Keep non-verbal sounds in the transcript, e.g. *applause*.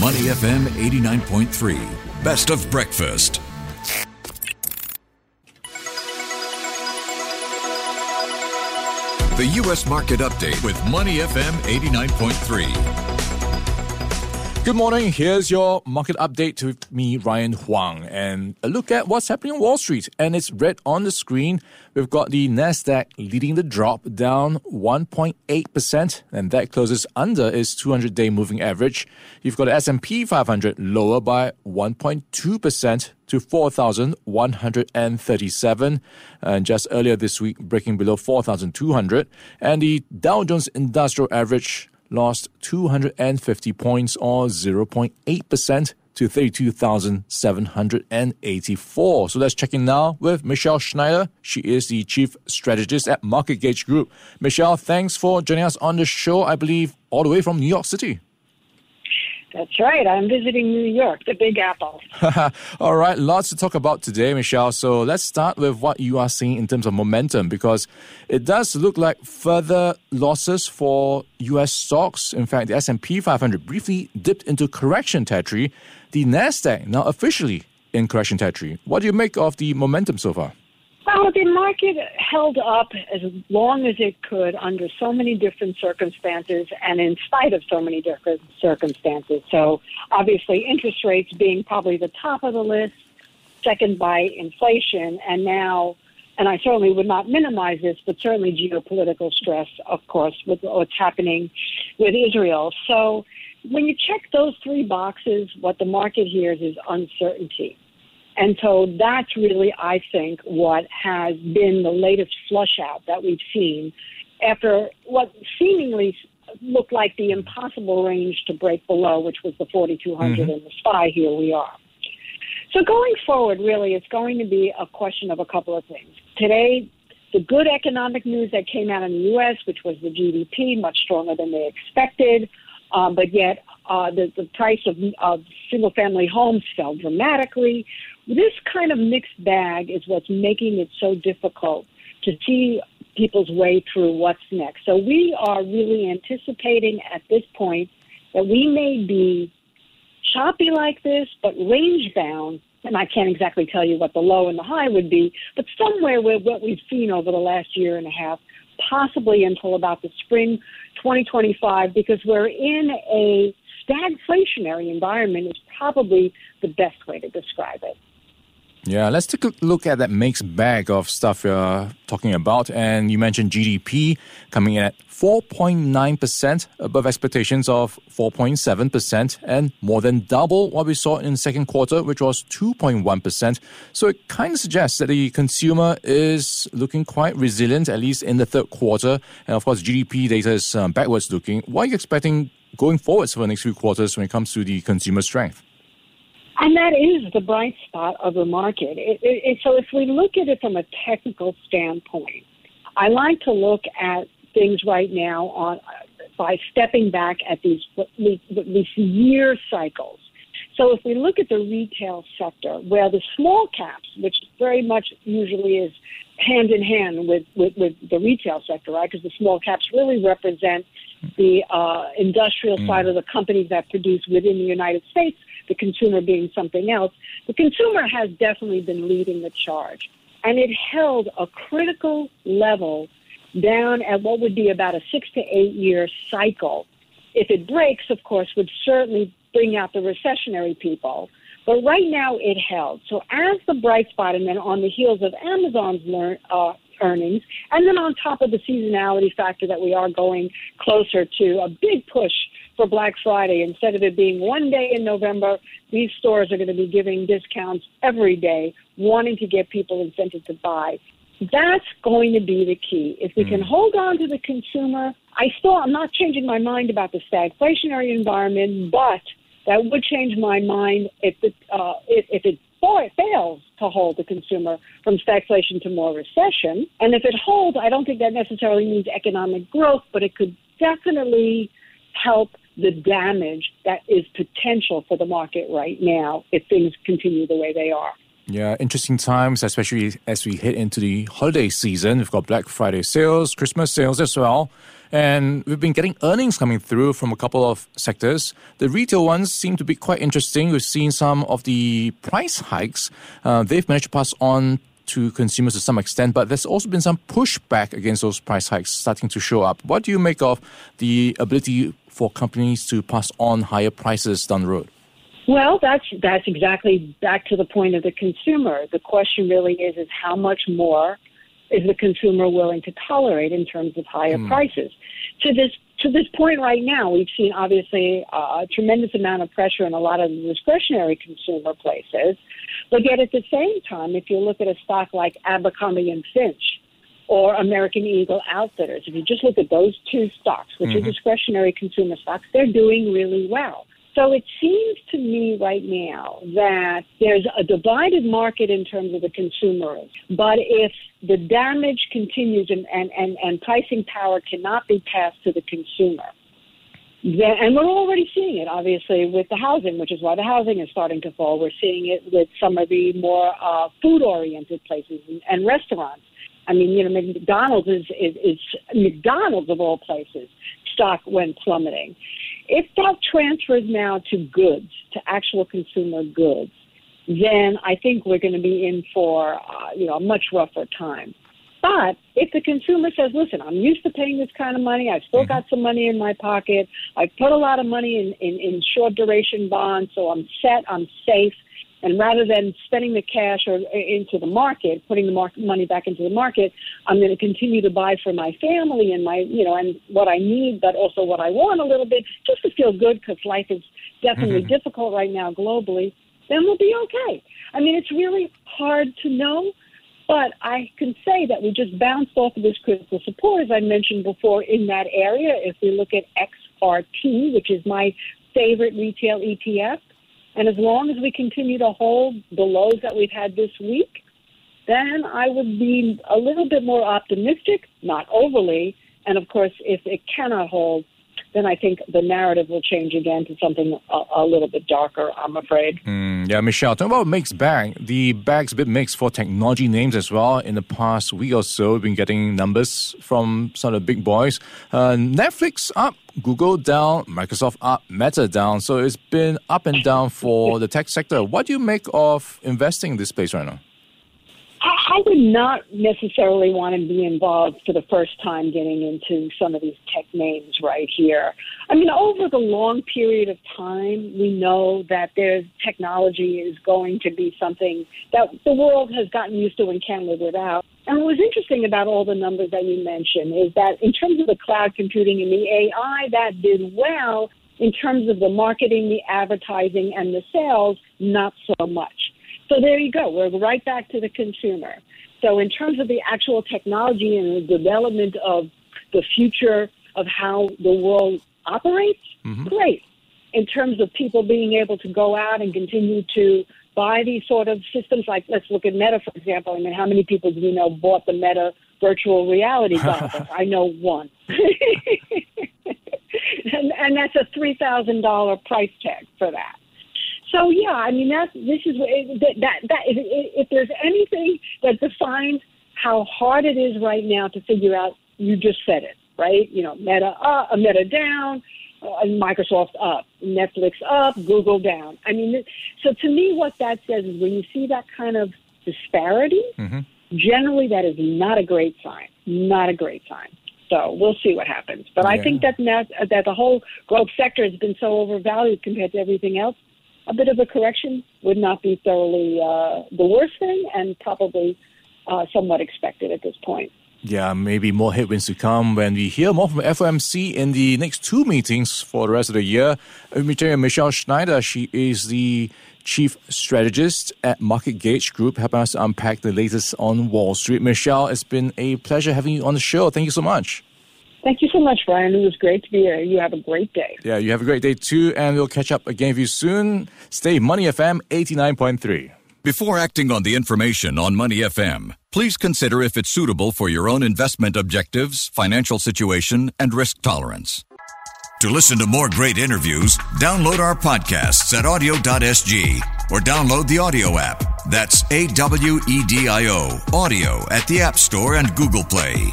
Money FM 89.3. Best of breakfast. The U.S. Market Update with Money FM 89.3. Good morning. Here's your market update with me, Ryan Huang, and a look at what's happening on Wall Street. And it's red on the screen. We've got the Nasdaq leading the drop, down 1.8%, and that closes under its 200-day moving average. You've got the S&P 500 lower by 1.2% to 4,137, and just earlier this week breaking below 4,200, and the Dow Jones Industrial Average lost 250 points or 0.8% to 32,784. So let's check in now with Michele Schneider. She is the chief strategist at MarketGauge Group. Michele, thanks for joining us on the show, I believe, all the way from New York City. That's right. I'm visiting New York, the Big Apple. *laughs* All right, lots to talk about today, Michele. So let's start with what you are seeing in terms of momentum because it does look like further losses for US stocks. In fact, the S&P 500 briefly dipped into correction territory. The Nasdaq now officially in correction territory. What do you make of the momentum so far? The market held up as long as it could under so many different circumstances and in spite of so many different circumstances. So, obviously, interest rates being probably the top of the list, second by inflation, and now, and I certainly would not minimize this, but certainly geopolitical stress, of course, with what's happening with Israel. So, when you check those three boxes, what the market hears is uncertainty. And so that's really, I think, what has been the latest flush out that we've seen after what seemingly looked like the impossible range to break below, which was the 4,200 mm-hmm. and the SPY. Here we are. So going forward, really, it's going to be a question of a couple of things. Today, the good economic news that came out in the U.S., which was the GDP, much stronger than they expected, um, but yet uh, the, the price of, of single family homes fell dramatically. This kind of mixed bag is what's making it so difficult to see people's way through what's next. So we are really anticipating at this point that we may be choppy like this, but range bound. And I can't exactly tell you what the low and the high would be, but somewhere with what we've seen over the last year and a half, possibly until about the spring 2025, because we're in a stagflationary environment is probably the best way to describe it. Yeah, let's take a look at that mixed bag of stuff you're talking about. And you mentioned GDP coming in at 4.9% above expectations of 4.7% and more than double what we saw in second quarter, which was 2.1%. So it kind of suggests that the consumer is looking quite resilient, at least in the third quarter. And of course, GDP data is um, backwards looking. What are you expecting going forwards for the next few quarters when it comes to the consumer strength? And that is the bright spot of the market. It, it, it, so if we look at it from a technical standpoint, I like to look at things right now on by stepping back at these these year cycles. So if we look at the retail sector, where the small caps, which very much usually is hand in hand with, with, with the retail sector, right? Because the small caps really represent the uh, industrial mm. side of the companies that produce within the United States the consumer being something else. The consumer has definitely been leading the charge. And it held a critical level down at what would be about a six to eight year cycle. If it breaks, of course, would certainly bring out the recessionary people. But right now it held. So as the bright spot, and then on the heels of Amazon's learn, uh, earnings, and then on top of the seasonality factor that we are going closer to a big push for Black Friday. Instead of it being one day in November, these stores are going to be giving discounts every day, wanting to get people incented to buy. That's going to be the key. If we mm. can hold on to the consumer, I still I'm not changing my mind about the stagflationary environment, but that would change my mind if it uh, if, if it fails to hold the consumer from stagflation to more recession. And if it holds, I don't think that necessarily means economic growth, but it could definitely help the damage that is potential for the market right now if things continue the way they are. Yeah, interesting times, especially as we head into the holiday season. We've got Black Friday sales, Christmas sales as well. And we've been getting earnings coming through from a couple of sectors. The retail ones seem to be quite interesting. We've seen some of the price hikes. Uh, they've managed to pass on to consumers to some extent, but there's also been some pushback against those price hikes starting to show up. What do you make of the ability for companies to pass on higher prices down the road? Well, that's that's exactly back to the point of the consumer. The question really is is how much more is the consumer willing to tolerate in terms of higher mm. prices? To this to this point right now, we've seen obviously a tremendous amount of pressure in a lot of the discretionary consumer places. But yet at the same time, if you look at a stock like Abercrombie and Finch or American Eagle Outfitters, if you just look at those two stocks, which mm-hmm. are discretionary consumer stocks, they're doing really well. So it seems to me right now that there's a divided market in terms of the consumer. But if the damage continues and, and, and, and pricing power cannot be passed to the consumer, then, and we're already seeing it, obviously, with the housing, which is why the housing is starting to fall. We're seeing it with some of the more uh, food-oriented places and, and restaurants. I mean, you know, McDonald's is, is, is McDonald's of all places. Stock went plummeting. If that transfers now to goods, to actual consumer goods, then I think we're going to be in for uh, you know a much rougher time. But if the consumer says, "Listen, I'm used to paying this kind of money. I've still mm-hmm. got some money in my pocket. I've put a lot of money in, in, in short duration bonds, so I'm set. I'm safe." And rather than spending the cash or into the market, putting the market, money back into the market, I'm going to continue to buy for my family and my, you know, and what I need, but also what I want a little bit, just to feel good because life is definitely mm-hmm. difficult right now globally. Then we'll be okay. I mean, it's really hard to know, but I can say that we just bounced off of this critical support, as I mentioned before, in that area. If we look at XRT, which is my favorite retail ETF, and as long as we continue to hold the lows that we've had this week, then I would be a little bit more optimistic, not overly. And of course, if it cannot hold, then I think the narrative will change again to something a, a little bit darker, I'm afraid. Mm, yeah, Michele, talking about mixed bag. The bag's a bit mixed for technology names as well. In the past week or so, we've been getting numbers from some of the big boys. Uh, Netflix up, Google down, Microsoft up, Meta down. So it's been up and down for the tech sector. What do you make of investing in this space right now? I would not necessarily want to be involved for the first time getting into some of these tech names right here. I mean, over the long period of time, we know that there's technology is going to be something that the world has gotten used to and can live without. And what was interesting about all the numbers that you mentioned is that in terms of the cloud computing and the AI, that did well. In terms of the marketing, the advertising, and the sales, not so much. So there you go. We're right back to the consumer. So in terms of the actual technology and the development of the future of how the world operates, mm-hmm. great. In terms of people being able to go out and continue to buy these sort of systems, like let's look at Meta, for example. I mean, how many people do you know bought the Meta virtual reality *laughs* goggles? I know one. *laughs* and, and that's a $3,000 price tag for that. So yeah, I mean that's this is that that, that if, if there's anything that defines how hard it is right now to figure out, you just said it right. You know, Meta up, uh, Meta down, uh, Microsoft up, Netflix up, Google down. I mean, so to me, what that says is when you see that kind of disparity, mm-hmm. generally that is not a great sign. Not a great sign. So we'll see what happens. But yeah. I think that that the whole growth sector has been so overvalued compared to everything else a bit of a correction would not be thoroughly uh, the worst thing and probably uh, somewhat expected at this point. Yeah, maybe more headwinds to come when we hear more from FOMC in the next two meetings for the rest of the year. Michele Schneider, she is the chief strategist at MarketGauge Group, helping us unpack the latest on Wall Street. Michele, it's been a pleasure having you on the show. Thank you so much. Thank you so much, Brian. It was great to be here. You have a great day. Yeah, you have a great day too, and we'll catch up again with you soon. Stay Money FM 89.3. Before acting on the information on Money FM, please consider if it's suitable for your own investment objectives, financial situation, and risk tolerance. To listen to more great interviews, download our podcasts at awedio.sg or download the AWEDIO app. That's A W E D I O, AWEDIO at the App Store and Google Play.